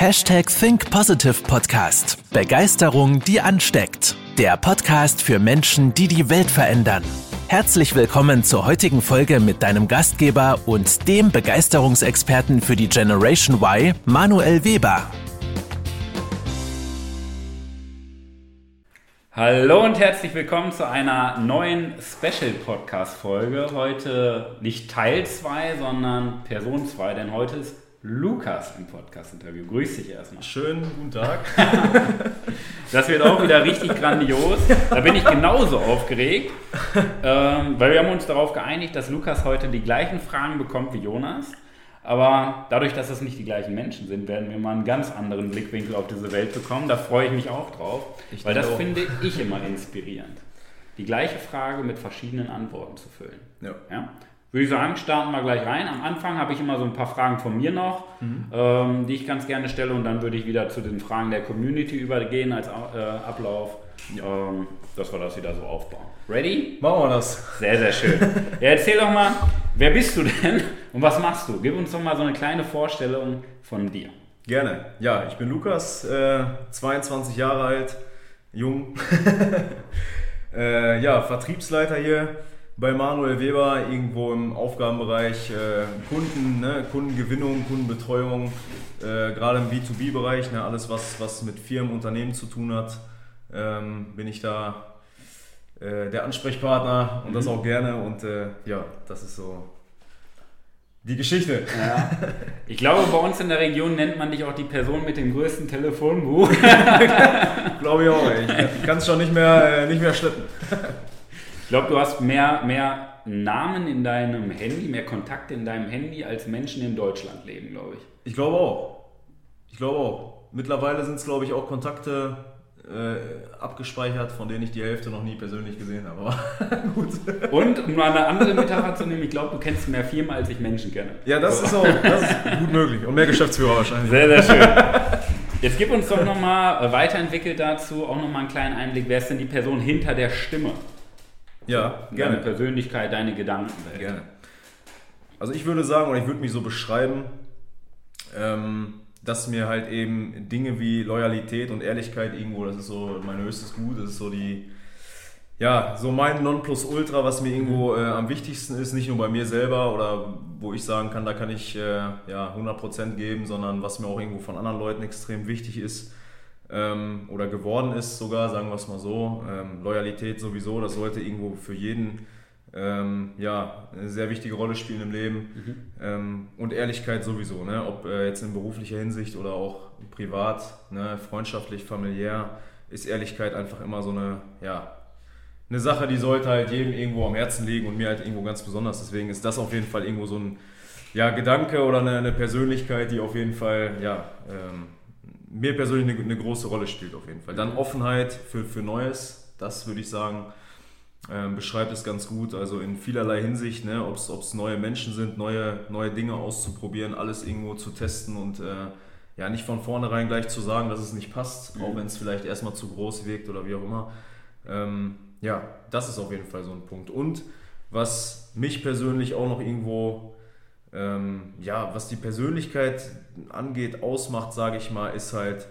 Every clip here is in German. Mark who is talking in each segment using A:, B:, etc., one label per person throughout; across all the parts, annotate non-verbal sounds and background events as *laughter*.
A: Hashtag Think Positive Podcast. Begeisterung, die ansteckt. Der Podcast für Menschen, die die Welt verändern. Herzlich willkommen zur heutigen Folge mit deinem Gastgeber und dem Begeisterungsexperten für die Generation Y, Manuel Weber.
B: Hallo und herzlich willkommen zu einer neuen Special Podcast Folge. Heute nicht Teil 2, sondern Person 2, denn heute ist Lukas im Podcast-Interview. Grüß dich erstmal.
C: Schönen guten Tag. *laughs*
B: das wird auch wieder richtig grandios. Da bin ich genauso aufgeregt, ähm, weil wir haben uns darauf geeinigt, dass Lukas heute die gleichen Fragen bekommt wie Jonas. Aber dadurch, dass es nicht die gleichen Menschen sind, werden wir mal einen ganz anderen Blickwinkel auf diese Welt bekommen. Da freue ich mich auch drauf, ich weil das auch. finde ich immer inspirierend. Die gleiche Frage mit verschiedenen Antworten zu füllen. Ja. ja? Würde ich sagen, starten wir gleich rein. Am Anfang habe ich immer so ein paar Fragen von mir noch, mhm. ähm, die ich ganz gerne stelle und dann würde ich wieder zu den Fragen der Community übergehen als äh, Ablauf, ja. ähm, dass wir das wieder so aufbauen. Ready?
C: Machen wir das.
B: Sehr, sehr schön. *laughs* ja, erzähl doch mal, wer bist du denn *laughs* und was machst du? Gib uns doch mal so eine kleine Vorstellung von dir.
C: Gerne. Ja, ich bin Lukas, äh, 22 Jahre alt, jung. *laughs* äh, ja, Vertriebsleiter hier bei Manuel Weber irgendwo im Aufgabenbereich äh, Kunden, ne, Kundengewinnung, Kundenbetreuung, äh, gerade im B2B-Bereich, ne, alles was, was mit Firmen, Unternehmen zu tun hat, ähm, bin ich da äh, der Ansprechpartner und mhm. das auch gerne und äh, ja, das ist so die Geschichte. Ja. *laughs*
B: Ich glaube, bei uns in der Region nennt man dich auch die Person mit dem größten Telefonbuch. *laughs*
C: glaube ich auch, ich kann es schon nicht mehr, äh, nicht mehr schleppen. *laughs*
B: Ich glaube, du hast mehr, mehr Namen in deinem Handy, mehr Kontakte in deinem Handy, als Menschen in Deutschland leben, glaube ich.
C: Ich glaube auch. Ich glaube auch. Mittlerweile sind es, glaube ich, auch Kontakte äh, abgespeichert, von denen ich die Hälfte noch nie persönlich gesehen habe. Aber *laughs*
B: gut. Und um mal eine andere Metapher zu nehmen, ich glaube, du kennst mehr Firmen, als ich Menschen kenne.
C: Ja, das ist auch das ist gut möglich. Und mehr Geschäftsführer wahrscheinlich.
B: Sehr, sehr schön. Jetzt gib uns doch nochmal äh, weiterentwickelt dazu auch nochmal einen kleinen Einblick. Wer ist denn die Person hinter der Stimme?
C: Ja,
B: gerne. Deine Persönlichkeit, deine Gedanken.
C: Gerne. Also ich würde sagen, oder ich würde mich so beschreiben, ähm, dass mir halt eben Dinge wie Loyalität und Ehrlichkeit irgendwo, das ist so mein höchstes Gut, das ist so die, ja, so mein Nonplusultra, was mir irgendwo äh, am wichtigsten ist, nicht nur bei mir selber oder wo ich sagen kann, da kann ich äh, ja 100% geben, sondern was mir auch irgendwo von anderen Leuten extrem wichtig ist ähm, oder geworden ist sogar, sagen wir es mal so. Ähm, Loyalität sowieso, das sollte irgendwo für jeden ähm, ja, eine sehr wichtige Rolle spielen im Leben. Mhm. Ähm, und Ehrlichkeit sowieso, ne? ob äh, jetzt in beruflicher Hinsicht oder auch privat, ne? freundschaftlich, familiär, ist Ehrlichkeit einfach immer so eine, ja, eine Sache, die sollte halt jedem irgendwo am Herzen liegen und mir halt irgendwo ganz besonders. Deswegen ist das auf jeden Fall irgendwo so ein ja, Gedanke oder eine, eine Persönlichkeit, die auf jeden Fall ja, ähm, mir persönlich eine, eine, große Rolle spielt auf jeden Fall. Dann Offenheit für, für Neues, das würde ich sagen, äh, beschreibt es ganz gut. Also in vielerlei Hinsicht, ne, ob es neue Menschen sind, neue, neue Dinge auszuprobieren, alles irgendwo zu testen und äh, ja, nicht von vornherein gleich zu sagen, dass es nicht passt, mhm. auch wenn es vielleicht erstmal zu groß wirkt oder wie auch immer. Ähm, ja, das ist auf jeden Fall so ein Punkt. Und was mich persönlich auch noch irgendwo ähm, ja, was die Persönlichkeit angeht, ausmacht, sage ich mal, ist halt,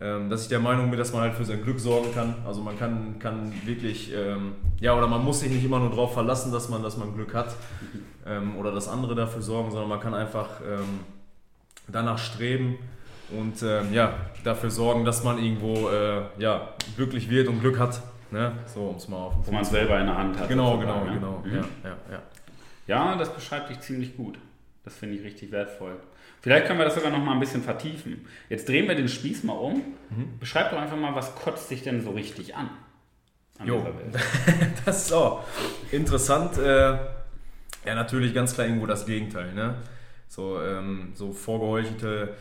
C: ähm, dass ich der Meinung bin, dass man halt für sein Glück sorgen kann. Also man kann, kann wirklich, ähm, ja, oder man muss sich nicht immer nur darauf verlassen, dass man, dass man Glück hat ähm, oder dass andere dafür sorgen, sondern man kann einfach ähm, danach streben und ähm, ja, dafür sorgen, dass man irgendwo äh, ja, glücklich wird und Glück hat. Ne?
B: So, um es mal auf den Wo man es selber in der Hand hat.
C: Genau, genau, genau.
B: Mhm. Ja, ja, ja. ja, das beschreibt dich ziemlich gut. Das finde ich richtig wertvoll. Vielleicht können wir das sogar noch mal ein bisschen vertiefen. Jetzt drehen wir den Spieß mal um. Mhm. Beschreib doch einfach mal, was kotzt dich denn so richtig an?
C: an jo, *laughs* das ist auch interessant. Äh, ja, natürlich ganz klar irgendwo das Gegenteil. Ne? So, ähm, so vorgeheuchelte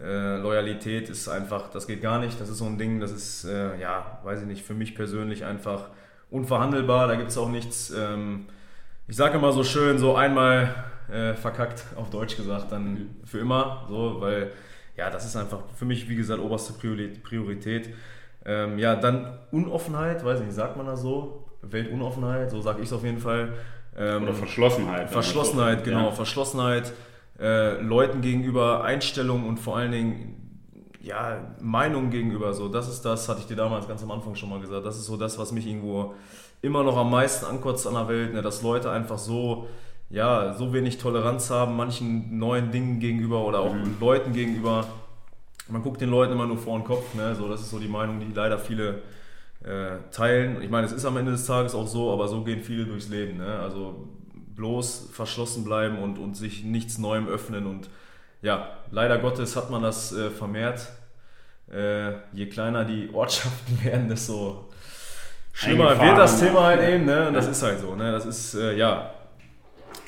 C: äh, Loyalität ist einfach, das geht gar nicht. Das ist so ein Ding, das ist, äh, ja, weiß ich nicht, für mich persönlich einfach unverhandelbar. Da gibt es auch nichts. Ähm, ich sage immer so schön, so einmal äh, verkackt, auf Deutsch gesagt, dann mhm. für immer. So, weil ja, das ist einfach für mich, wie gesagt, oberste Priorität. Ähm, ja, dann Unoffenheit, weiß ich nicht, sagt man das so? Weltunoffenheit, so sage ich es auf jeden Fall.
B: Ähm, Oder Verschlossenheit.
C: Verschlossenheit, so, genau, ja. Verschlossenheit, äh, Leuten gegenüber, Einstellung und vor allen Dingen ja, Meinung gegenüber. So, das ist das, hatte ich dir damals ganz am Anfang schon mal gesagt. Das ist so das, was mich irgendwo immer noch am meisten ankotzt an der Welt, ne? dass Leute einfach so, ja, so wenig Toleranz haben, manchen neuen Dingen gegenüber oder auch mhm. Leuten gegenüber. Man guckt den Leuten immer nur vor den Kopf. Ne? So, das ist so die Meinung, die leider viele äh, teilen. Ich meine, es ist am Ende des Tages auch so, aber so gehen viele durchs Leben. Ne? Also bloß verschlossen bleiben und, und sich nichts Neuem öffnen und ja, leider Gottes hat man das äh, vermehrt. Äh, je kleiner die Ortschaften *laughs* werden, desto schlimmer wird das Thema halt eben. Ne? Und das ist halt so. Ne? Das ist äh, ja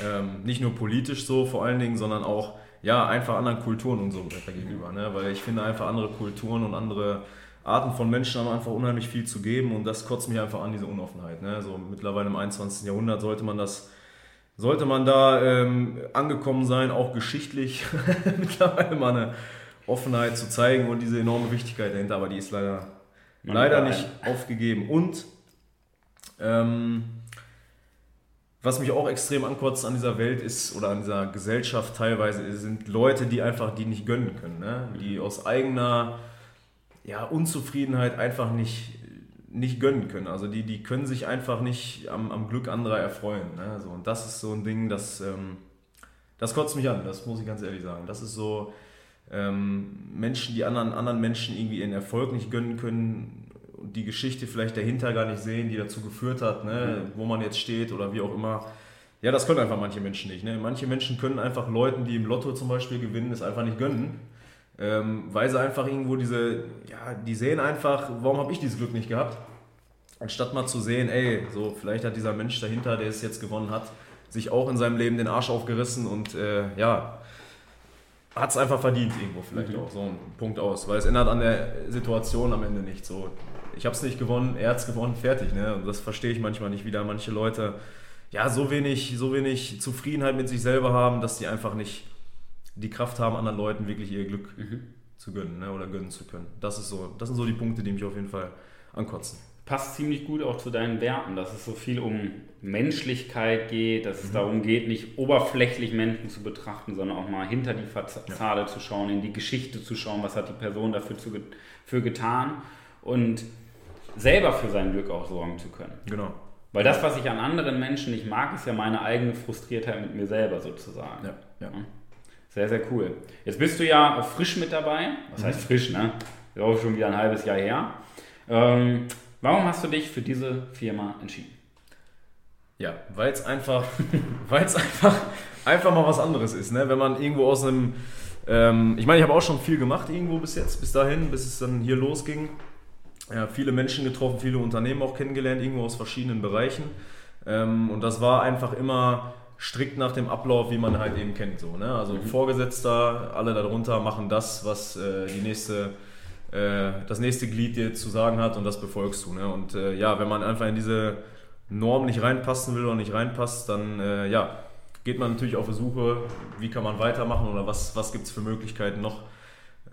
C: ähm, nicht nur politisch so vor allen Dingen, sondern auch ja einfach anderen Kulturen und so gegenüber. Ne? Weil ich finde einfach andere Kulturen und andere Arten von Menschen haben einfach unheimlich viel zu geben und das kotzt mich einfach an, diese Unoffenheit. Ne? So mittlerweile im 21. Jahrhundert sollte man das sollte man da ähm, angekommen sein, auch geschichtlich *laughs* mittlerweile mal eine Offenheit zu zeigen und diese enorme Wichtigkeit dahinter, aber die ist leider, leider nicht aufgegeben. Und ähm, was mich auch extrem ankotzt an dieser Welt ist oder an dieser Gesellschaft teilweise sind Leute, die einfach die nicht gönnen können, ne? die aus eigener ja, Unzufriedenheit einfach nicht nicht gönnen können. Also die, die können sich einfach nicht am, am Glück anderer erfreuen. Ne? So, und das ist so ein Ding, das, ähm, das kotzt mich an, das muss ich ganz ehrlich sagen. Das ist so ähm, Menschen, die anderen, anderen Menschen irgendwie ihren Erfolg nicht gönnen können die Geschichte vielleicht dahinter gar nicht sehen, die dazu geführt hat, ne? Mhm. wo man jetzt steht oder wie auch immer. Ja, das können einfach manche Menschen nicht. Ne? Manche Menschen können einfach Leuten, die im Lotto zum Beispiel gewinnen, es einfach nicht gönnen. Ähm, weil sie einfach irgendwo diese, ja, die sehen einfach, warum habe ich dieses Glück nicht gehabt? Anstatt mal zu sehen, ey, so vielleicht hat dieser Mensch dahinter, der es jetzt gewonnen hat, sich auch in seinem Leben den Arsch aufgerissen und äh, ja, hat es einfach verdient irgendwo vielleicht mhm. auch so ein Punkt aus, weil es ändert an der Situation am Ende nicht so. Ich habe es nicht gewonnen, er hat es gewonnen, fertig. Ne? Und das verstehe ich manchmal nicht, wie da manche Leute ja so wenig, so wenig Zufriedenheit mit sich selber haben, dass sie einfach nicht die Kraft haben, anderen Leuten wirklich ihr Glück mhm. zu gönnen ne, oder gönnen zu können. Das, ist so, das sind so die Punkte, die mich auf jeden Fall ankotzen.
B: Passt ziemlich gut auch zu deinen Werten, dass es so viel um Menschlichkeit geht, dass es mhm. darum geht, nicht oberflächlich Menschen zu betrachten, sondern auch mal hinter die Fassade ja. zu schauen, in die Geschichte zu schauen, was hat die Person dafür zu, für getan und selber für sein Glück auch sorgen zu können.
C: Genau.
B: Weil das, was ich an anderen Menschen nicht mag, ist ja meine eigene Frustriertheit mit mir selber sozusagen. Ja, ja. Sehr, sehr cool. Jetzt bist du ja frisch mit dabei. Was heißt mhm. frisch, ne? Ist auch schon wieder ein halbes Jahr her. Ähm, warum hast du dich für diese Firma entschieden?
C: Ja, weil es einfach, *laughs* weil es einfach, einfach mal was anderes ist. Ne? Wenn man irgendwo aus einem, ähm, ich meine, ich habe auch schon viel gemacht irgendwo bis jetzt, bis dahin, bis es dann hier losging. Ja, viele Menschen getroffen, viele Unternehmen auch kennengelernt, irgendwo aus verschiedenen Bereichen. Ähm, und das war einfach immer strikt nach dem Ablauf, wie man halt eben kennt. So, ne? Also mhm. Vorgesetzter, alle darunter machen das, was äh, die nächste, äh, das nächste Glied dir zu sagen hat und das befolgst du. Ne? Und äh, ja, wenn man einfach in diese Norm nicht reinpassen will oder nicht reinpasst, dann äh, ja, geht man natürlich auf die Suche, wie kann man weitermachen oder was, was gibt es für Möglichkeiten noch.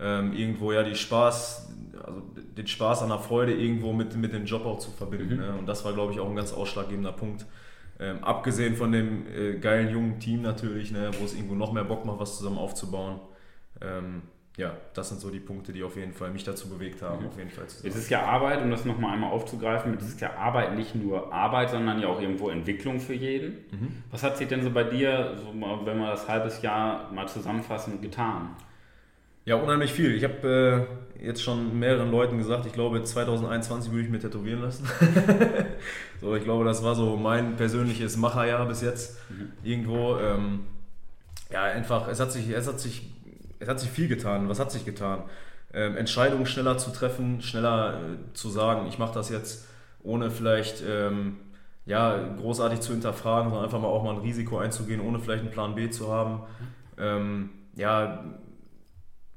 C: Ähm, irgendwo ja die Spaß, also den Spaß an der Freude irgendwo mit, mit dem Job auch zu verbinden. Mhm. Ne? Und das war, glaube ich, auch ein ganz ausschlaggebender Punkt ähm, abgesehen von dem äh, geilen jungen Team natürlich, ne, wo es irgendwo noch mehr Bock macht, was zusammen aufzubauen. Ähm, ja, das sind so die Punkte, die auf jeden Fall mich dazu bewegt haben, mhm. auf jeden Fall
B: Es ist ja Arbeit, um das nochmal einmal aufzugreifen, es ist ja Arbeit nicht nur Arbeit, sondern ja auch irgendwo Entwicklung für jeden. Mhm. Was hat sich denn so bei dir, so wenn wir das halbes Jahr mal zusammenfassen, getan?
C: Ja, unheimlich viel. Ich habe äh, jetzt schon mehreren Leuten gesagt, ich glaube 2021 würde ich mir tätowieren lassen. *laughs* so, ich glaube, das war so mein persönliches Macherjahr bis jetzt. Mhm. Irgendwo. Ähm, ja, einfach, es hat sich, es hat sich, es hat sich viel getan. Was hat sich getan? Ähm, Entscheidungen schneller zu treffen, schneller äh, zu sagen, ich mache das jetzt, ohne vielleicht ähm, ja, großartig zu hinterfragen, sondern einfach mal auch mal ein Risiko einzugehen, ohne vielleicht einen Plan B zu haben. Mhm. Ähm, ja,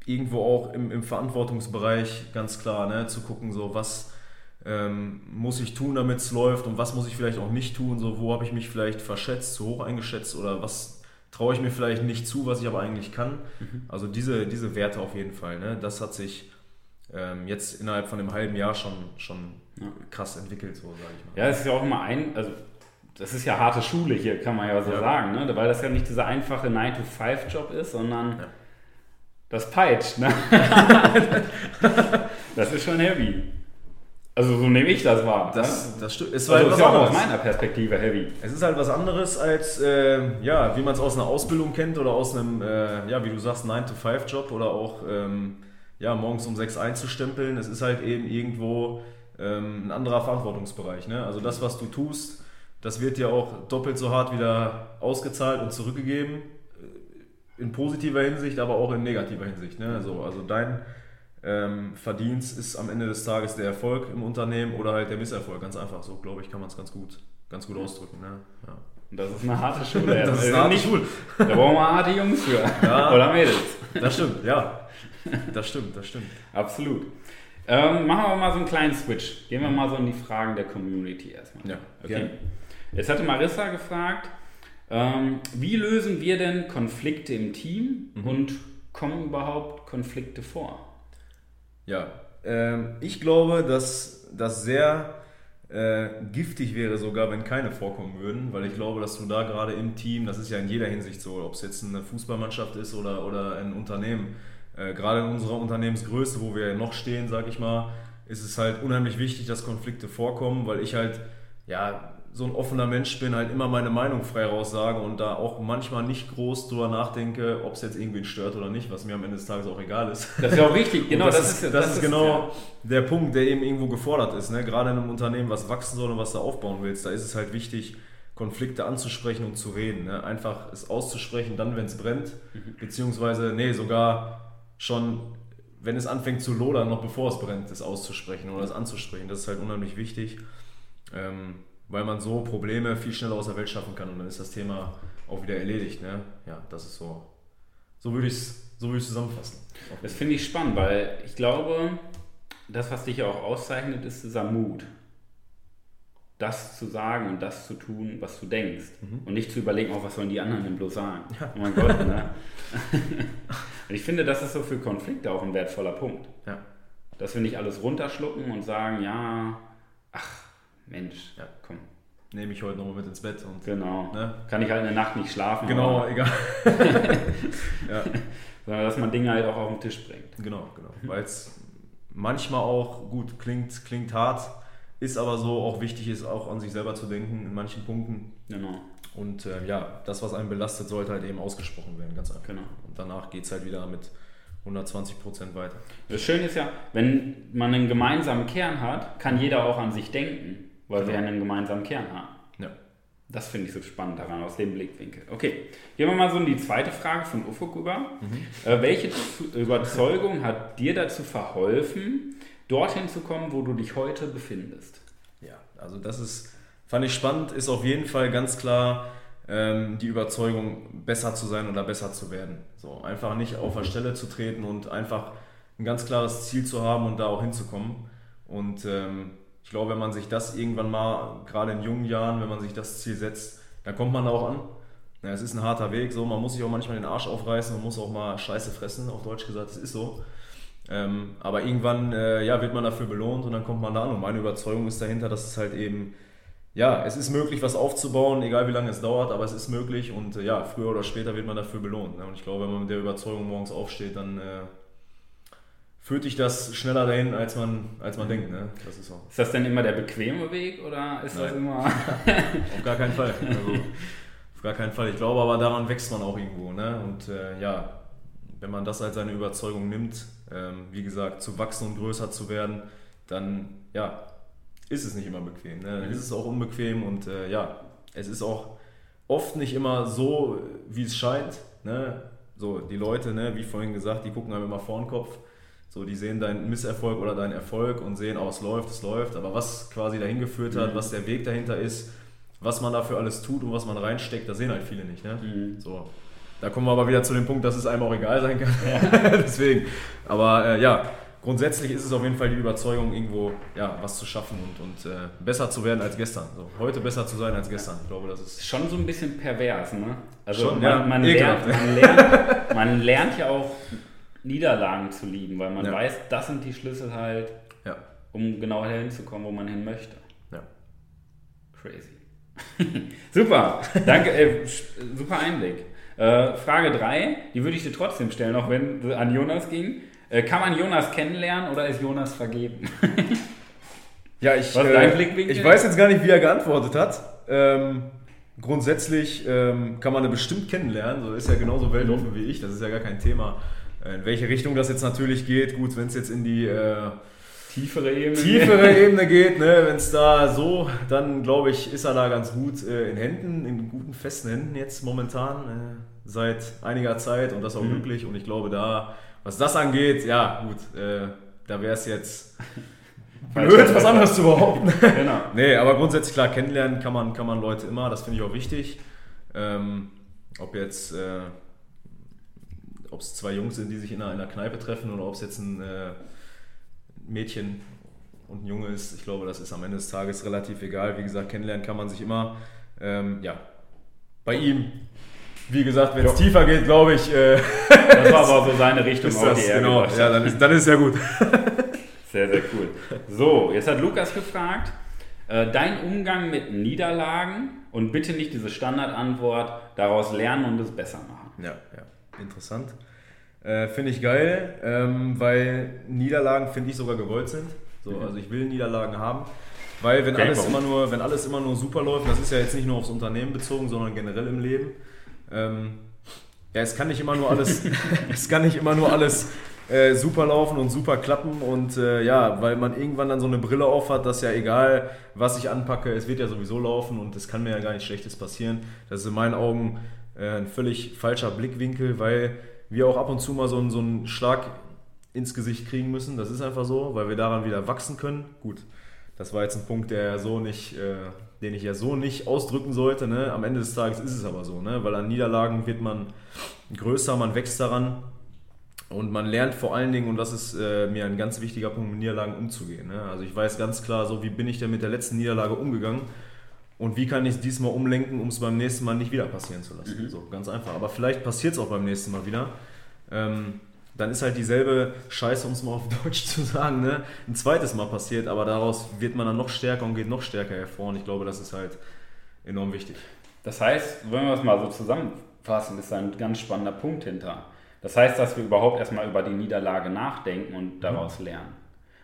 C: irgendwo auch im, im Verantwortungsbereich ganz klar, ne, zu gucken, so was ähm, muss ich tun, damit es läuft und was muss ich vielleicht auch nicht tun, so wo habe ich mich vielleicht verschätzt, zu hoch eingeschätzt oder was traue ich mir vielleicht nicht zu, was ich aber eigentlich kann. Mhm. Also diese, diese Werte auf jeden Fall, ne, das hat sich ähm, jetzt innerhalb von einem halben Jahr schon, schon ja. krass entwickelt, so sage ich
B: mal. Ja, es ist ja auch immer ein, also das ist ja harte Schule hier, kann man ja so ja. sagen, ne? weil das ja nicht dieser einfache 9-to-5-Job ist, sondern ja Das peitscht, ne? *laughs* das ist schon heavy. Also so nehme ich das wahr.
C: Das, das stimmt. Es
B: also
C: war halt
B: ist
C: was
B: auch aus
C: anderes.
B: meiner Perspektive heavy.
C: Es ist halt was anderes als, äh, ja, wie man es aus einer Ausbildung kennt oder aus einem, äh, ja, wie du sagst, 9-to-5-Job oder auch, ähm, ja, morgens um 6 einzustempeln. Es ist halt eben irgendwo ähm, ein anderer Verantwortungsbereich. Ne? Also das, was du tust, das wird dir auch doppelt so hart wieder ausgezahlt und zurückgegeben. In positiver Hinsicht, aber auch in negativer Hinsicht. Ne? Also, also dein ähm, Verdienst ist am Ende des Tages der Erfolg im Unternehmen oder halt der Misserfolg. Ganz einfach. So, glaube ich, kann man es ganz gut, ganz gut ausdrücken. Ne? Ja.
B: Das ist eine harte Schule. *laughs*
C: Das ist
B: Also
C: eine harte
B: nicht,
C: Schule.
B: Da brauchen wir harte Jungs für.
C: Ja. *laughs*
B: Oder Mädels.
C: Das stimmt, ja. Das stimmt, das stimmt.
B: Absolut. Ähm, machen wir mal so einen kleinen Switch. Gehen wir mal so in die Fragen der Community erstmal.
C: Ja,
B: Okay.
C: gerne.
B: Jetzt hatte Marissa gefragt, ähm, wie lösen wir denn Konflikte im Team
C: Mhm.
B: und kommen überhaupt Konflikte vor?
C: Ja, ähm, ich glaube, dass das sehr äh, giftig wäre, sogar wenn keine vorkommen würden, weil ich glaube, dass du da gerade im Team, das ist ja in jeder Hinsicht so, ob es jetzt eine Fußballmannschaft ist oder, oder ein Unternehmen, äh, gerade in unserer Unternehmensgröße, wo wir noch stehen, sag ich mal, ist es halt unheimlich wichtig, dass Konflikte vorkommen, weil ich halt, ja, so ein offener Mensch bin, halt immer meine Meinung frei raussage und da auch manchmal nicht groß drüber nachdenke, ob es jetzt irgendwen stört oder nicht, was mir am Ende des Tages auch egal ist.
B: Das ist ja auch richtig. Genau,
C: Und
B: das,
C: ist, das, ist genau der Punkt, der eben irgendwo gefordert ist. Ne? Gerade in einem Unternehmen, was wachsen soll und was du aufbauen willst, da ist es halt wichtig, Konflikte anzusprechen und zu reden. Ne? Einfach es auszusprechen, dann, wenn es brennt, beziehungsweise, nee, sogar schon, wenn es anfängt zu lodern, noch bevor es brennt, es auszusprechen oder es anzusprechen. Das ist halt unheimlich wichtig, ähm, weil man so Probleme viel schneller aus der Welt schaffen kann und dann ist das Thema auch wieder erledigt. Ne? Ja, das ist so. So würde ich es so würd zusammenfassen.
B: Das finde ich spannend, weil ich glaube, das, was dich ja auch auszeichnet, ist dieser Mut. Das zu sagen und das zu tun, was du denkst. Und nicht zu überlegen, oh, was sollen die anderen denn bloß sagen? Oh mein Gott, ne? *laughs* und ich finde, das ist so für Konflikte auch ein wertvoller Punkt.
C: Ja.
B: Dass wir nicht alles runterschlucken und sagen, ja, ach, Mensch,
C: Ja.
B: komm,
C: Nehme ich heute nochmal mit ins Bett und
B: genau.
C: Ne?
B: Kann ich halt in der Nacht nicht schlafen.
C: Genau,
B: aber-
C: egal. *laughs* ja,
B: Sondern dass man Dinge halt auch auf den Tisch bringt.
C: genau, genau. Weil es manchmal auch gut klingt, klingt hart, ist aber so auch wichtig ist, auch an sich selber zu denken in manchen Punkten.
B: Genau.
C: Und äh, ja, das, was einen belastet, sollte halt eben ausgesprochen werden, ganz einfach.
B: Genau.
C: Und danach geht es halt wieder mit 120 Prozent weiter.
B: Das Schöne ist ja, wenn man einen gemeinsamen Kern hat, kann jeder auch an sich denken, weil wir einen gemeinsamen Kern haben.
C: Ja.
B: Das finde ich so spannend daran, aus dem Blickwinkel. Okay, gehen wir mal so in die zweite Frage von Ufuk über. Äh, welche Überzeugung hat dir dazu verholfen, dorthin zu kommen, wo du dich heute befindest?
C: Ja, also das ist, fand ich spannend, ist auf jeden Fall ganz klar ähm, die Überzeugung, besser zu sein oder besser zu werden. So, einfach nicht auf der Stelle zu treten und einfach ein ganz klares Ziel zu haben und da auch hinzukommen. Und ähm, ich glaube, wenn man sich das irgendwann mal, gerade in jungen Jahren, wenn man sich das Ziel setzt, dann kommt man da auch an. Ja, es ist ein harter Weg, so, man muss sich auch manchmal den Arsch aufreißen, man muss auch mal Scheiße fressen, auf Deutsch gesagt, es ist so. Ähm, aber irgendwann äh, ja, wird man dafür belohnt und dann kommt man da an. Und meine Überzeugung ist dahinter, dass es halt eben, ja, es ist möglich, was aufzubauen, egal wie lange es dauert, aber es ist möglich und äh, ja, früher oder später wird man dafür belohnt. Ne? Und ich glaube, wenn man mit der Überzeugung morgens aufsteht, dann äh, führt dich das schneller dahin, als man, als man denkt. Ne? Das ist so.
B: Ist das denn immer der bequeme Weg oder ist das
C: Nein.
B: immer. *laughs*
C: Auf gar keinen Fall. Also, auf gar keinen Fall. Ich glaube aber, daran wächst man auch irgendwo. Ne? Und äh, ja, wenn man das als seine Überzeugung nimmt, ähm, wie gesagt, zu wachsen und größer zu werden, dann ja, ist es nicht immer bequem. Ne? Dann ist es auch unbequem und äh, ja, es ist auch oft nicht immer so, wie es scheint. Ne? So, die Leute, ne, wie vorhin gesagt, die gucken einem immer vor den Kopf. So, die sehen deinen Misserfolg oder deinen Erfolg und sehen, oh, es läuft, es läuft. Aber was quasi dahin geführt hat, was der Weg dahinter ist, was man dafür alles tut und was man reinsteckt, das sehen halt viele nicht. Ne?
B: Mhm.
C: So. Da kommen wir aber wieder zu dem Punkt, dass es einem auch egal sein kann. *laughs* Deswegen. Aber äh, ja, grundsätzlich ist es auf jeden Fall die Überzeugung, irgendwo ja, was zu schaffen und, und äh, besser zu werden als gestern. So, heute besser zu sein als gestern. Ich glaube, das ist.
B: Schon so ein bisschen pervers, ne? Also
C: Schon,
B: man,
C: ja,
B: man, lernt, man, lernt, man lernt ja auch Niederlagen zu lieben, weil man
C: Ja.
B: weiß, das sind die Schlüssel halt,
C: Ja.
B: um genau dahin zu kommen, wo man hin möchte.
C: Ja.
B: Crazy. *laughs* super, danke, äh, super Einblick. Äh, Frage 3, die würde ich dir trotzdem stellen, auch wenn an Jonas ging. Äh, kann man Jonas kennenlernen oder ist Jonas vergeben? *laughs*
C: Ja, ich,
B: Was ist dein Blickwinkel?
C: ich weiß jetzt gar nicht, wie er geantwortet hat. Ähm, grundsätzlich ähm, kann man ihn bestimmt kennenlernen. So ist ja genauso weltoffen wie ich. Das ist ja gar kein Thema. Äh, In welche Richtung das jetzt natürlich geht, gut, wenn es jetzt in die äh,
B: Tiefere Ebene.
C: tiefere Ebene geht, ne, wenn es da so, dann glaube ich, ist er da ganz gut äh, in Händen, in guten, festen Händen jetzt momentan, äh, seit einiger Zeit und das auch glücklich. Und ich glaube, da, was das angeht, ja, gut, äh, da wäre es jetzt *laughs* blöd, was anderes zu behaupten. *laughs*
B: Genau.
C: Nee, aber grundsätzlich klar, kennenlernen kann man, kann man Leute immer, das finde ich auch wichtig. Ähm, ob jetzt, äh, ob es zwei Jungs sind, die sich in einer, in einer Kneipe treffen oder ob es jetzt ein äh, Mädchen und ein Junge ist, ich glaube, das ist am Ende des Tages relativ egal. Wie gesagt, kennenlernen kann man sich immer. Ähm, ja, bei ihm, wie gesagt, wenn es tiefer geht, glaube ich, äh,
B: Das war aber so seine *laughs* Richtung,
C: ist
B: auch,
C: das,
B: die er
C: genau, ja, dann ist, dann ist ja gut. *laughs*
B: Sehr, sehr cool. So, jetzt hat Lukas gefragt, äh, dein Umgang mit Niederlagen und bitte nicht diese Standardantwort, daraus lernen und es besser machen.
C: Ja, ja, interessant. Äh, finde ich geil, ähm, weil Niederlagen, finde ich, sogar gewollt sind. So, Also ich will Niederlagen haben. Weil wenn
B: Okay,
C: alles,
B: warum?
C: immer nur, wenn alles immer nur super läuft, das ist ja jetzt nicht nur aufs Unternehmen bezogen, sondern generell im Leben. Ähm, ja, es kann nicht immer nur alles, *laughs* es kann nicht immer nur alles äh, super laufen und super klappen und äh, ja, weil man irgendwann dann so eine Brille auf hat, dass ja egal, was ich anpacke, es wird ja sowieso laufen und es kann mir ja gar nichts Schlechtes passieren. Das ist in meinen Augen ein völlig falscher Blickwinkel, weil wir auch ab und zu mal so, einen- so einen Schlag ins Gesicht kriegen müssen. Das ist einfach so, weil wir daran wieder wachsen können. Gut, das war jetzt ein Punkt, der so nicht, äh, den ich ja so nicht ausdrücken sollte. Ne? Am Ende des Tages ist es aber so, ne? weil an Niederlagen wird man größer, man wächst daran und man lernt vor allen Dingen, und das ist äh, mir ein ganz wichtiger Punkt, mit Niederlagen umzugehen. Ne? Also ich weiß ganz klar, so wie bin ich denn mit der letzten Niederlage umgegangen und wie kann ich es diesmal umlenken, um es beim nächsten Mal nicht wieder passieren zu lassen. So, ganz einfach. Aber vielleicht passiert es auch beim nächsten Mal wieder. Ähm, dann ist halt dieselbe Scheiße, um es mal auf *laughs* Deutsch zu sagen, ne? ein zweites Mal passiert, aber daraus wird man dann noch stärker und geht noch stärker hervor. Und ich glaube, das ist halt enorm wichtig.
B: Das heißt, wenn wir es mal so zusammenfassen, ist da ein ganz spannender Punkt hinter. Das heißt, dass wir überhaupt erstmal über die Niederlage nachdenken und daraus lernen.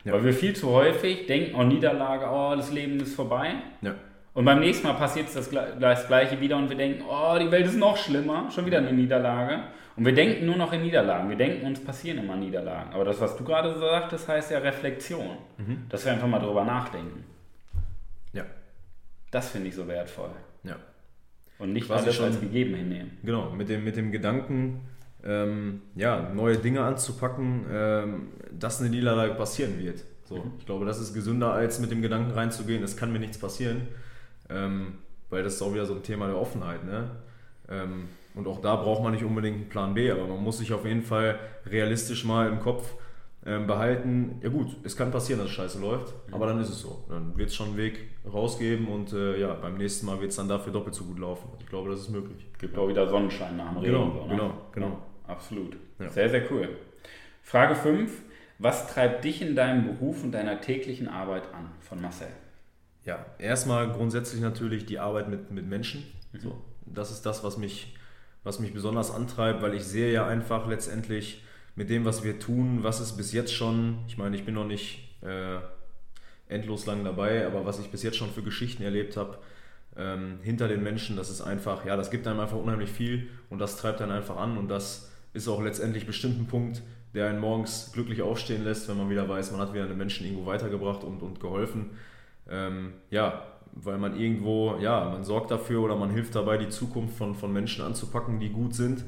C: Ja.
B: Weil wir viel zu häufig denken, oh Niederlage, oh das Leben ist vorbei.
C: Ja.
B: Und beim nächsten Mal passiert das, das gleiche wieder und wir denken, oh, die Welt ist noch schlimmer, schon wieder eine Niederlage. Und wir denken nur noch in Niederlagen. Wir denken, uns passieren immer Niederlagen. Aber das, was du gerade sagtest, heißt ja Reflexion. Dass wir einfach mal drüber nachdenken.
C: Ja.
B: Das finde ich so wertvoll.
C: Ja.
B: Und nicht
C: Quasi
B: alles
C: schon-
B: als gegeben hinnehmen.
C: Genau, mit dem, mit dem Gedanken, ähm, ja, neue Dinge anzupacken, ähm, dass eine Niederlage passieren wird. So, Ich glaube, das ist gesünder, als mit dem Gedanken reinzugehen, es kann mir nichts passieren. Ähm, weil das ist auch wieder so ein Thema der Offenheit. Ne? Ähm, und auch da braucht man nicht unbedingt einen Plan B, aber man muss sich auf jeden Fall realistisch mal im Kopf ähm, behalten, ja gut, es kann passieren, dass Scheiße läuft, aber dann ist es so. Dann wird es schon einen Weg rausgeben und äh, ja, beim nächsten Mal wird es dann dafür doppelt so gut laufen. Ich glaube, das ist möglich.
B: Gibt auch wieder Sonnenschein nach dem Regen.
C: Genau,
B: so, ne?
C: genau, genau.
B: Ja, absolut.
C: Ja.
B: Sehr, sehr cool. Frage 5. Was treibt dich in deinem Beruf und deiner täglichen Arbeit an? Von Marcel.
C: Ja, erstmal grundsätzlich natürlich die Arbeit mit, mit Menschen. So, das ist das, was mich, was mich besonders antreibt, weil ich sehe ja einfach letztendlich mit dem, was wir tun, was ist bis jetzt schon, ich meine, ich bin noch nicht äh, endlos lang dabei, aber was ich bis jetzt schon für Geschichten erlebt habe, ähm, hinter den Menschen, das ist einfach, ja, das gibt einem einfach unheimlich viel und das treibt dann einfach an und das ist auch letztendlich bestimmt ein Punkt, der einen morgens glücklich aufstehen lässt, wenn man wieder weiß, man hat wieder einen Menschen irgendwo weitergebracht und, und geholfen. Ähm, ja, weil man irgendwo, ja, man sorgt dafür oder man hilft dabei, die Zukunft von, von Menschen anzupacken, die gut sind,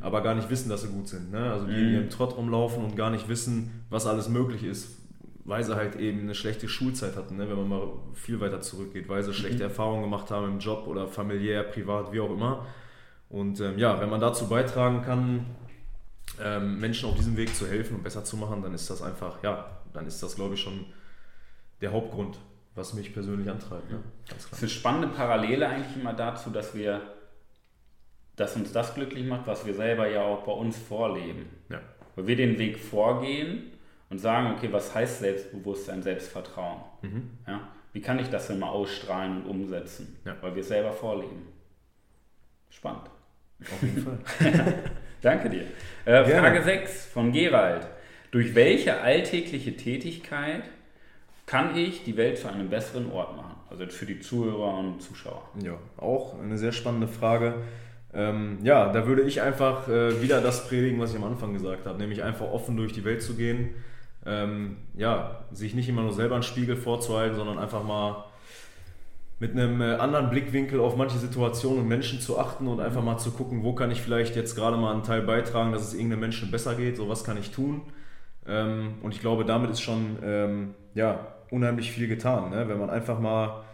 C: aber gar nicht wissen, dass sie gut sind. Ne? Also die in
B: Mhm.
C: ihrem Trott rumlaufen und gar nicht wissen, was alles möglich ist, weil sie halt eben eine schlechte Schulzeit hatten, ne? wenn man mal viel weiter zurückgeht, weil sie schlechte Erfahrungen gemacht haben im Job oder familiär, privat, wie auch immer. Und ähm, ja, wenn man dazu beitragen kann, ähm, Menschen auf diesem Weg zu helfen und besser zu machen, dann ist das einfach, ja, dann ist das, glaube ich, schon der Hauptgrund, was mich persönlich antreibt. Ne?
B: Das ist eine spannende Parallele eigentlich immer dazu, dass wir, dass uns das glücklich macht, was wir selber ja auch bei uns vorleben.
C: Ja.
B: Weil wir den Weg vorgehen und sagen, okay, was heißt Selbstbewusstsein, Selbstvertrauen?
C: Mhm.
B: Ja? Wie kann ich das denn mal ausstrahlen und umsetzen?
C: Ja.
B: Weil wir es selber vorleben. Spannend.
C: Auf jeden Fall. *laughs*
B: Danke dir. Äh, Frage 6 von Gerald. Durch welche alltägliche Tätigkeit kann ich die Welt zu einem besseren Ort machen? Also für die Zuhörer und Zuschauer.
C: Ja, auch eine sehr spannende Frage. Ähm, ja, da würde ich einfach äh, wieder das predigen, was ich am Anfang gesagt habe, nämlich einfach offen durch die Welt zu gehen. Ähm, ja, sich nicht immer nur selber einen Spiegel vorzuhalten, sondern einfach mal mit einem äh, anderen Blickwinkel auf manche Situationen und Menschen zu achten und einfach mal zu gucken, wo kann ich vielleicht jetzt gerade mal einen Teil beitragen, dass es irgendeinem Menschen besser geht, so was kann ich tun. Ähm, und ich glaube, damit ist schon ähm, ja, unheimlich viel getan, ne? wenn man einfach mal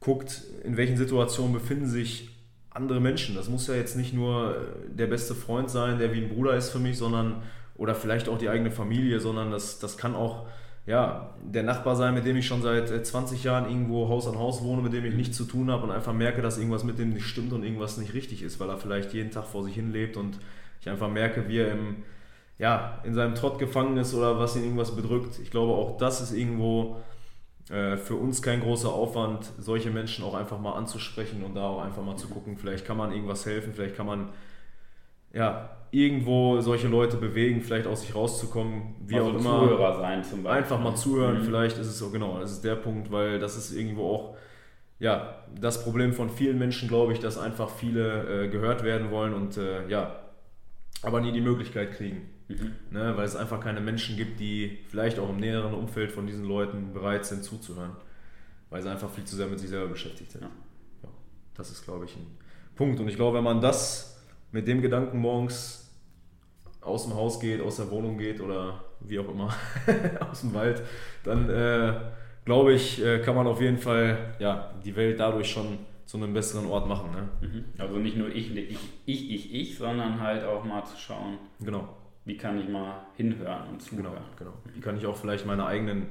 C: guckt, in welchen Situationen befinden sich andere Menschen. Das muss ja jetzt nicht nur äh, der beste Freund sein, der wie ein Bruder ist für mich, sondern oder vielleicht auch die eigene Familie, sondern das, das kann auch ja, der Nachbar sein, mit dem ich schon seit 20 äh, Jahren irgendwo Haus an Haus wohne, mit dem ich nichts zu tun habe und einfach merke, dass irgendwas mit dem nicht stimmt und irgendwas nicht richtig ist, weil er vielleicht jeden Tag vor sich hin lebt und ich einfach merke, wie er im, ja, in seinem Trott gefangen ist oder was ihn irgendwas bedrückt. Ich glaube, auch das ist irgendwo äh, für uns kein großer Aufwand, solche Menschen auch einfach mal anzusprechen und da auch einfach mal zu gucken, vielleicht kann man irgendwas helfen, vielleicht kann man ja, irgendwo solche Leute bewegen, vielleicht aus sich rauszukommen, wie also auch immer.
B: Zuhörer sein zum Beispiel.
C: Einfach mal zuhören, mhm. vielleicht ist es so, genau, das ist der Punkt, weil das ist irgendwo auch, ja, das Problem von vielen Menschen, glaube ich, dass einfach viele äh, gehört werden wollen und äh, ja, aber nie die Möglichkeit kriegen. Mhm. Ne, weil es einfach keine Menschen gibt, die vielleicht auch im näheren Umfeld von diesen Leuten bereit sind zuzuhören. Weil sie einfach viel zu sehr mit sich selber beschäftigt sind. Ja. ja das ist, glaube ich, ein Punkt. Und ich glaube, wenn man das mit dem Gedanken morgens aus dem Haus geht, aus der Wohnung geht oder wie auch immer, *laughs* aus dem Wald, dann äh, glaube ich, äh, kann man auf jeden Fall ja, die Welt dadurch schon zu einem besseren Ort machen. Ne?
B: Mhm. Also nicht nur ich, ich, ich, ich, ich, sondern halt auch mal zu schauen.
C: Genau.
B: Wie kann ich mal hinhören und zuhören?
C: Genau, genau. Wie kann ich auch vielleicht meine eigenen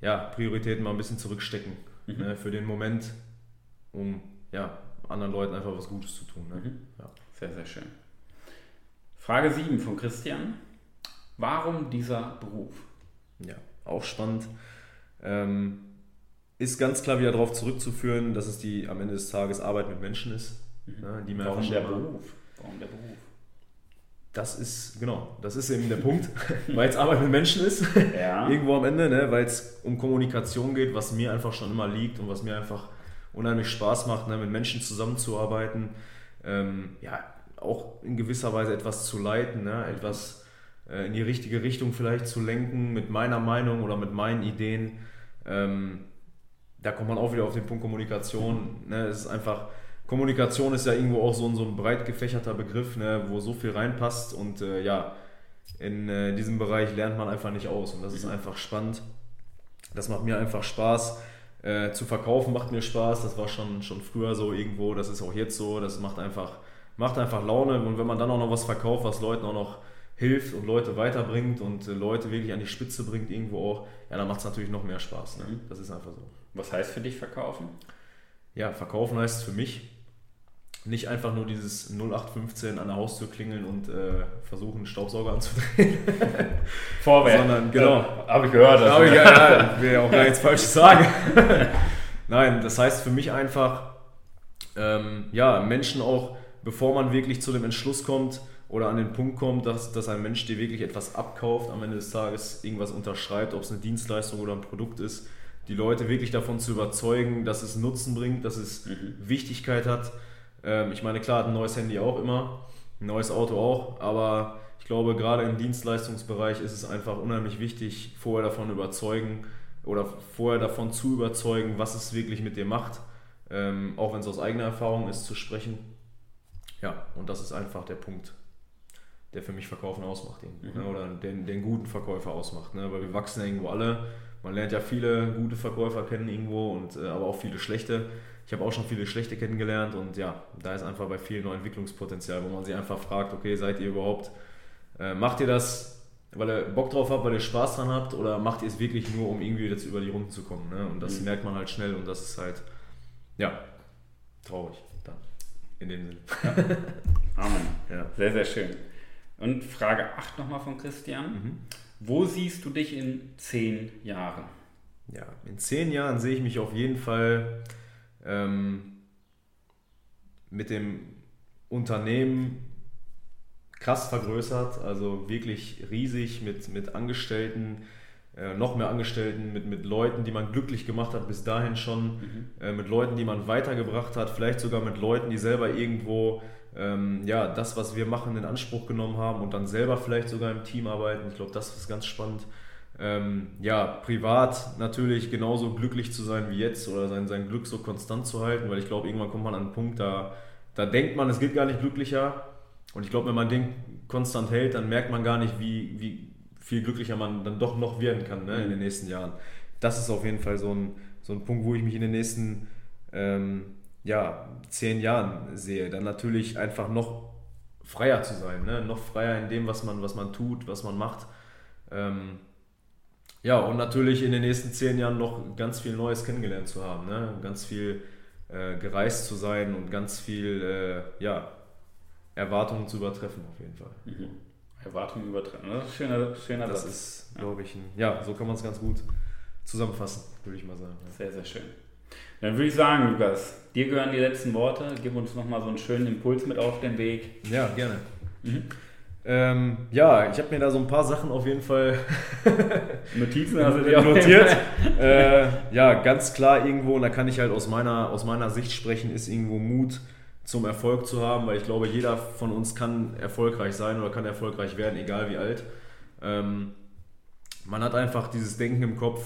C: ja, Prioritäten mal ein bisschen zurückstecken mhm. ne, für den Moment, um ja, anderen Leuten einfach was Gutes zu tun. Ne? Mhm. Ja.
B: Sehr, sehr schön. Frage 7 von Christian. Warum dieser Beruf?
C: Ja, auch spannend. Ähm, ist ganz klar wieder darauf zurückzuführen, dass es die am Ende des Tages Arbeit mit Menschen ist.
B: Mhm. Ja, die Warum der Beruf? Warum der Beruf?
C: Das ist, genau, das ist eben der Punkt, *laughs* weil es Arbeit mit Menschen ist. Ja. *laughs* Irgendwo am Ende, ne, weil es um Kommunikation geht, was mir einfach schon immer liegt und was mir einfach unheimlich Spaß macht, ne, mit Menschen zusammenzuarbeiten ähm, ja, auch in gewisser Weise etwas zu leiten, ne? etwas äh, in die richtige Richtung vielleicht zu lenken mit meiner Meinung oder mit meinen Ideen. Ähm, da kommt man auch wieder auf den Punkt Kommunikation. Ne? Es ist einfach, Kommunikation ist ja irgendwo auch so ein, so ein breit gefächerter Begriff, ne? wo so viel reinpasst und äh, ja, in äh, diesem Bereich lernt man einfach nicht aus und das ist einfach spannend. Das macht mir einfach Spaß. Äh, zu verkaufen macht mir Spaß, das war schon, schon früher so irgendwo, das ist auch jetzt so, das macht einfach, macht einfach Laune und wenn man dann auch noch was verkauft, was Leuten auch noch hilft und Leute weiterbringt und äh, Leute wirklich an die Spitze bringt irgendwo auch, ja, dann macht es natürlich noch mehr Spaß. Ne? Mhm. Das ist einfach so.
B: Was heißt für dich verkaufen?
C: Ja, verkaufen heißt für mich, nicht einfach nur dieses 0815 an der Haustür klingeln und äh, versuchen, einen Staubsauger anzudrehen. *laughs*
B: Vorwärts.
C: Sondern, genau.
B: Ja, Habe ich gehört.
C: Das Habe ich, ja, ich will ja auch gar nichts Falsches sagen. *laughs* Nein, das heißt für mich einfach, ähm, ja, Menschen auch, bevor man wirklich zu dem Entschluss kommt oder an den Punkt kommt, dass, dass ein Mensch dir wirklich etwas abkauft, am Ende des Tages irgendwas unterschreibt, ob es eine Dienstleistung oder ein Produkt ist, die Leute wirklich davon zu überzeugen, dass es Nutzen bringt, dass es mhm. Wichtigkeit hat ähm, ich meine, klar, ein neues Handy auch immer, ein neues Auto auch, aber ich glaube, gerade im Dienstleistungsbereich ist es einfach unheimlich wichtig, vorher davon überzeugen oder vorher davon zu überzeugen, was es wirklich mit dir macht, ähm, auch wenn es aus eigener Erfahrung ist, zu sprechen. Ja, und das ist einfach der Punkt, der für mich Verkaufen ausmacht, ne? mhm. ne? oder den, den guten Verkäufer ausmacht, ne? weil wir wachsen ja irgendwo alle. Man lernt ja viele gute Verkäufer kennen irgendwo und äh, aber auch viele schlechte ich habe auch schon viele schlechte kennengelernt und ja, da ist einfach bei vielen noch Entwicklungspotenzial, wo man sich einfach fragt, okay, seid ihr überhaupt, äh, macht ihr das, weil ihr Bock drauf habt, weil ihr Spaß dran habt oder macht ihr es wirklich nur, um irgendwie jetzt über die Runden zu kommen? Ne? Und das mhm. merkt man halt schnell und das ist halt, ja, traurig dann in dem Sinne. *laughs*
B: Amen. Ja. Sehr, sehr schön. Und Frage 8 nochmal von Christian. Mhm. Wo siehst du dich in zehn Jahren?
C: Ja, in zehn Jahren sehe ich mich auf jeden Fall ähm, mit dem Unternehmen krass vergrößert, also wirklich riesig mit, mit Angestellten, äh, noch mehr Angestellten, mit, mit Leuten, die man glücklich gemacht hat bis dahin schon, mhm. äh, mit Leuten, die man weitergebracht hat, vielleicht sogar mit Leuten, die selber irgendwo ähm, ja, das, was wir machen, in Anspruch genommen haben und dann selber vielleicht sogar im Team arbeiten. Ich glaube, das ist ganz spannend. Ähm, ja, privat natürlich genauso glücklich zu sein wie jetzt oder sein, sein Glück so konstant zu halten, weil ich glaube, irgendwann kommt man an einen Punkt, da, da denkt man, es geht gar nicht glücklicher. Und ich glaube, wenn man den konstant hält, dann merkt man gar nicht, wie, wie viel glücklicher man dann doch noch werden kann ne, in den nächsten Jahren. Das ist auf jeden Fall so ein, so ein Punkt, wo ich mich in den nächsten ähm, ja, zehn Jahren sehe. Dann natürlich einfach noch freier zu sein, ne? noch freier in dem, was man, was man tut, was man macht. Ähm, ja, und natürlich in den nächsten zehn Jahren noch ganz viel Neues kennengelernt zu haben, ne? ganz viel äh, gereist zu sein und ganz viel äh, ja, Erwartungen zu übertreffen auf jeden Fall.
B: Mhm. Erwartungen übertreffen, das ist ein schöner, schöner
C: das Satz. ist, glaube ich, ein, ja, so kann man es ganz gut zusammenfassen, würde ich mal sagen. Ja.
B: Sehr, sehr schön. Dann würde ich sagen, Lukas, dir gehören die letzten Worte. Gib uns nochmal so einen schönen Impuls mit auf den Weg.
C: Ja, gerne. Mhm. Ähm, ja, ich habe mir da so ein paar Sachen auf jeden Fall *laughs*
B: Notizen *laughs* hast du dir notiert.
C: äh, ja, ganz klar irgendwo, und da kann ich halt aus meiner, aus meiner Sicht sprechen, ist irgendwo Mut zum Erfolg zu haben, weil ich glaube, jeder von uns kann erfolgreich sein oder kann erfolgreich werden, egal wie alt. Ähm, man hat einfach dieses Denken im Kopf,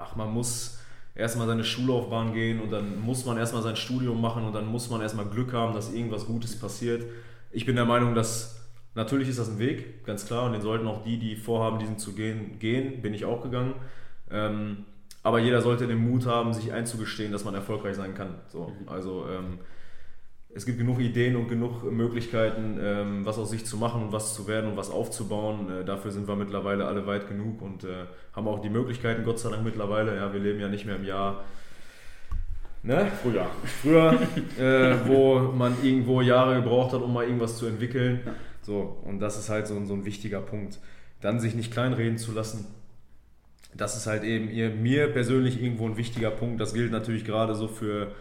C: ach, man muss erstmal seine Schullaufbahn gehen und dann muss man erstmal sein Studium machen und dann muss man erstmal Glück haben, dass irgendwas Gutes passiert. Ich bin der Meinung, dass natürlich ist das ein Weg, ganz klar, und den sollten auch die, die vorhaben, diesen zu gehen, gehen. Bin ich auch gegangen. Ähm, aber jeder sollte den Mut haben, sich einzugestehen, dass man erfolgreich sein kann. So, mhm. also ähm, es gibt genug Ideen und genug Möglichkeiten, ähm, was aus sich zu machen und was zu werden und was aufzubauen. Äh, dafür sind wir mittlerweile alle weit genug und äh, haben auch die Möglichkeiten, Gott sei Dank mittlerweile. Ja, wir leben ja nicht mehr im Jahr. Ne? Früher. Früher, *laughs* äh, wo man irgendwo Jahre gebraucht hat, um mal irgendwas zu entwickeln. So, und das ist halt so, so ein wichtiger Punkt. Dann sich nicht kleinreden zu lassen. Das ist halt eben ihr, mir persönlich irgendwo ein wichtiger Punkt. Das gilt natürlich gerade so für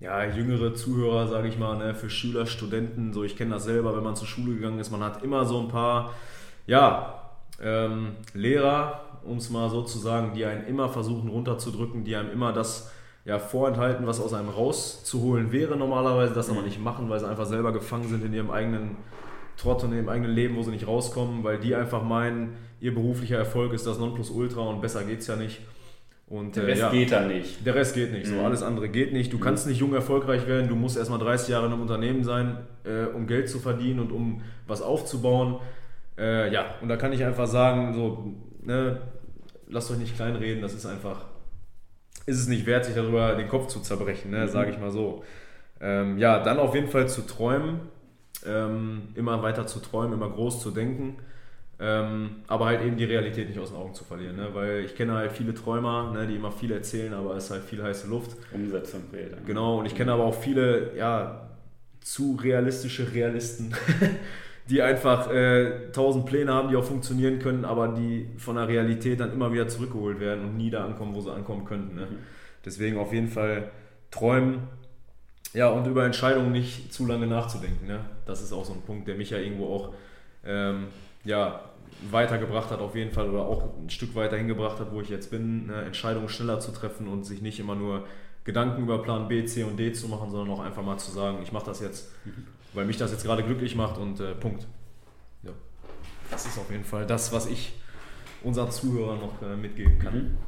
C: ja, jüngere Zuhörer, sage ich mal, ne, für Schüler, Studenten, so ich kenne das selber, wenn man zur Schule gegangen ist, man hat immer so ein paar, ja, ähm, Lehrer, um es mal so zu sagen, die einen immer versuchen runterzudrücken, die einem immer das ja, vorenthalten, was aus einem rauszuholen wäre normalerweise, das aber mhm. nicht machen, weil sie einfach selber gefangen sind in ihrem eigenen Trott und in ihrem eigenen Leben, wo sie nicht rauskommen, weil die einfach meinen, ihr beruflicher Erfolg ist das Nonplusultra und besser geht es ja nicht. Und,
B: der äh, Rest äh, ja, geht da nicht.
C: Der Rest geht nicht. So, mhm. alles andere geht nicht. Du mhm. kannst nicht jung erfolgreich werden. Du musst erstmal 30 Jahre in einem Unternehmen sein, äh, um Geld zu verdienen und um was aufzubauen. Äh, ja, und da kann ich einfach sagen, so, ne, lasst euch nicht kleinreden. Das ist einfach, ist es nicht wert, sich darüber den Kopf zu zerbrechen, ne, mhm. sage ich mal so. Ähm, ja, dann auf jeden Fall zu träumen, ähm, immer weiter zu träumen, immer groß zu denken. Ähm, aber halt eben die Realität nicht aus den Augen zu verlieren, ne? weil ich kenne halt viele Träumer, ne, die immer viel erzählen, aber es ist halt viel heiße Luft.
B: Umsetzung fehlt.
C: Genau, und ich kenne aber auch viele, ja, zu realistische Realisten, *laughs* die einfach äh, tausend Pläne haben, die auch funktionieren können, aber die von der Realität dann immer wieder zurückgeholt werden und nie da ankommen, wo sie ankommen könnten. Ne? Mhm. Deswegen auf jeden Fall träumen, ja, und über Entscheidungen nicht zu lange nachzudenken. Ne? Das ist auch so ein Punkt, der mich ja irgendwo auch ähm, ja, weitergebracht hat auf jeden Fall oder auch ein Stück weiter hingebracht hat, wo ich jetzt bin, eine Entscheidung schneller zu treffen und sich nicht immer nur Gedanken über Plan B, C und D zu machen, sondern auch einfach mal zu sagen, ich mache das jetzt, weil mich das jetzt gerade glücklich macht und äh, Punkt. Ja. Das ist auf jeden Fall das, was ich unseren Zuhörern noch äh, mitgeben kann. Mhm.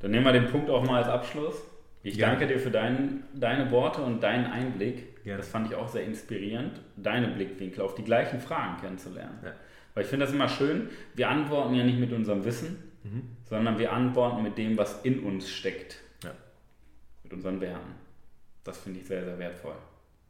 B: Dann nehmen wir den Punkt auch mal als Abschluss. Ich ja. danke dir für dein, deine Worte und deinen Einblick. Ja. Das fand ich auch sehr inspirierend, deine Blickwinkel auf die gleichen Fragen kennenzulernen. Ja. Weil ich finde das immer schön, wir antworten ja nicht mit unserem Wissen, mhm. sondern wir antworten mit dem, was in uns steckt. Ja. Mit unseren Werten. Das finde ich sehr, sehr wertvoll.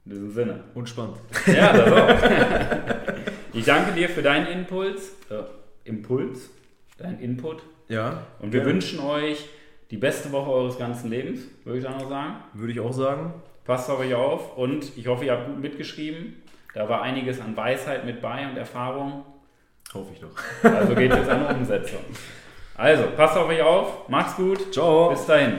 B: In diesem Sinne.
C: Und spannend.
B: Ja, das auch. *laughs* ich danke dir für deinen Impuls, äh, Impuls, deinen Input.
C: Ja.
B: Und wir wünschen euch die beste Woche eures ganzen Lebens, würde ich dann noch sagen.
C: Würde ich auch sagen.
B: Passt auf euch auf und ich hoffe, ihr habt gut mitgeschrieben. Da war einiges an Weisheit mit bei und Erfahrung.
C: Hoffe ich doch.
B: Also geht es jetzt an Umsetzung. Also, passt auf euch auf, macht's gut.
C: Ciao.
B: Bis dahin.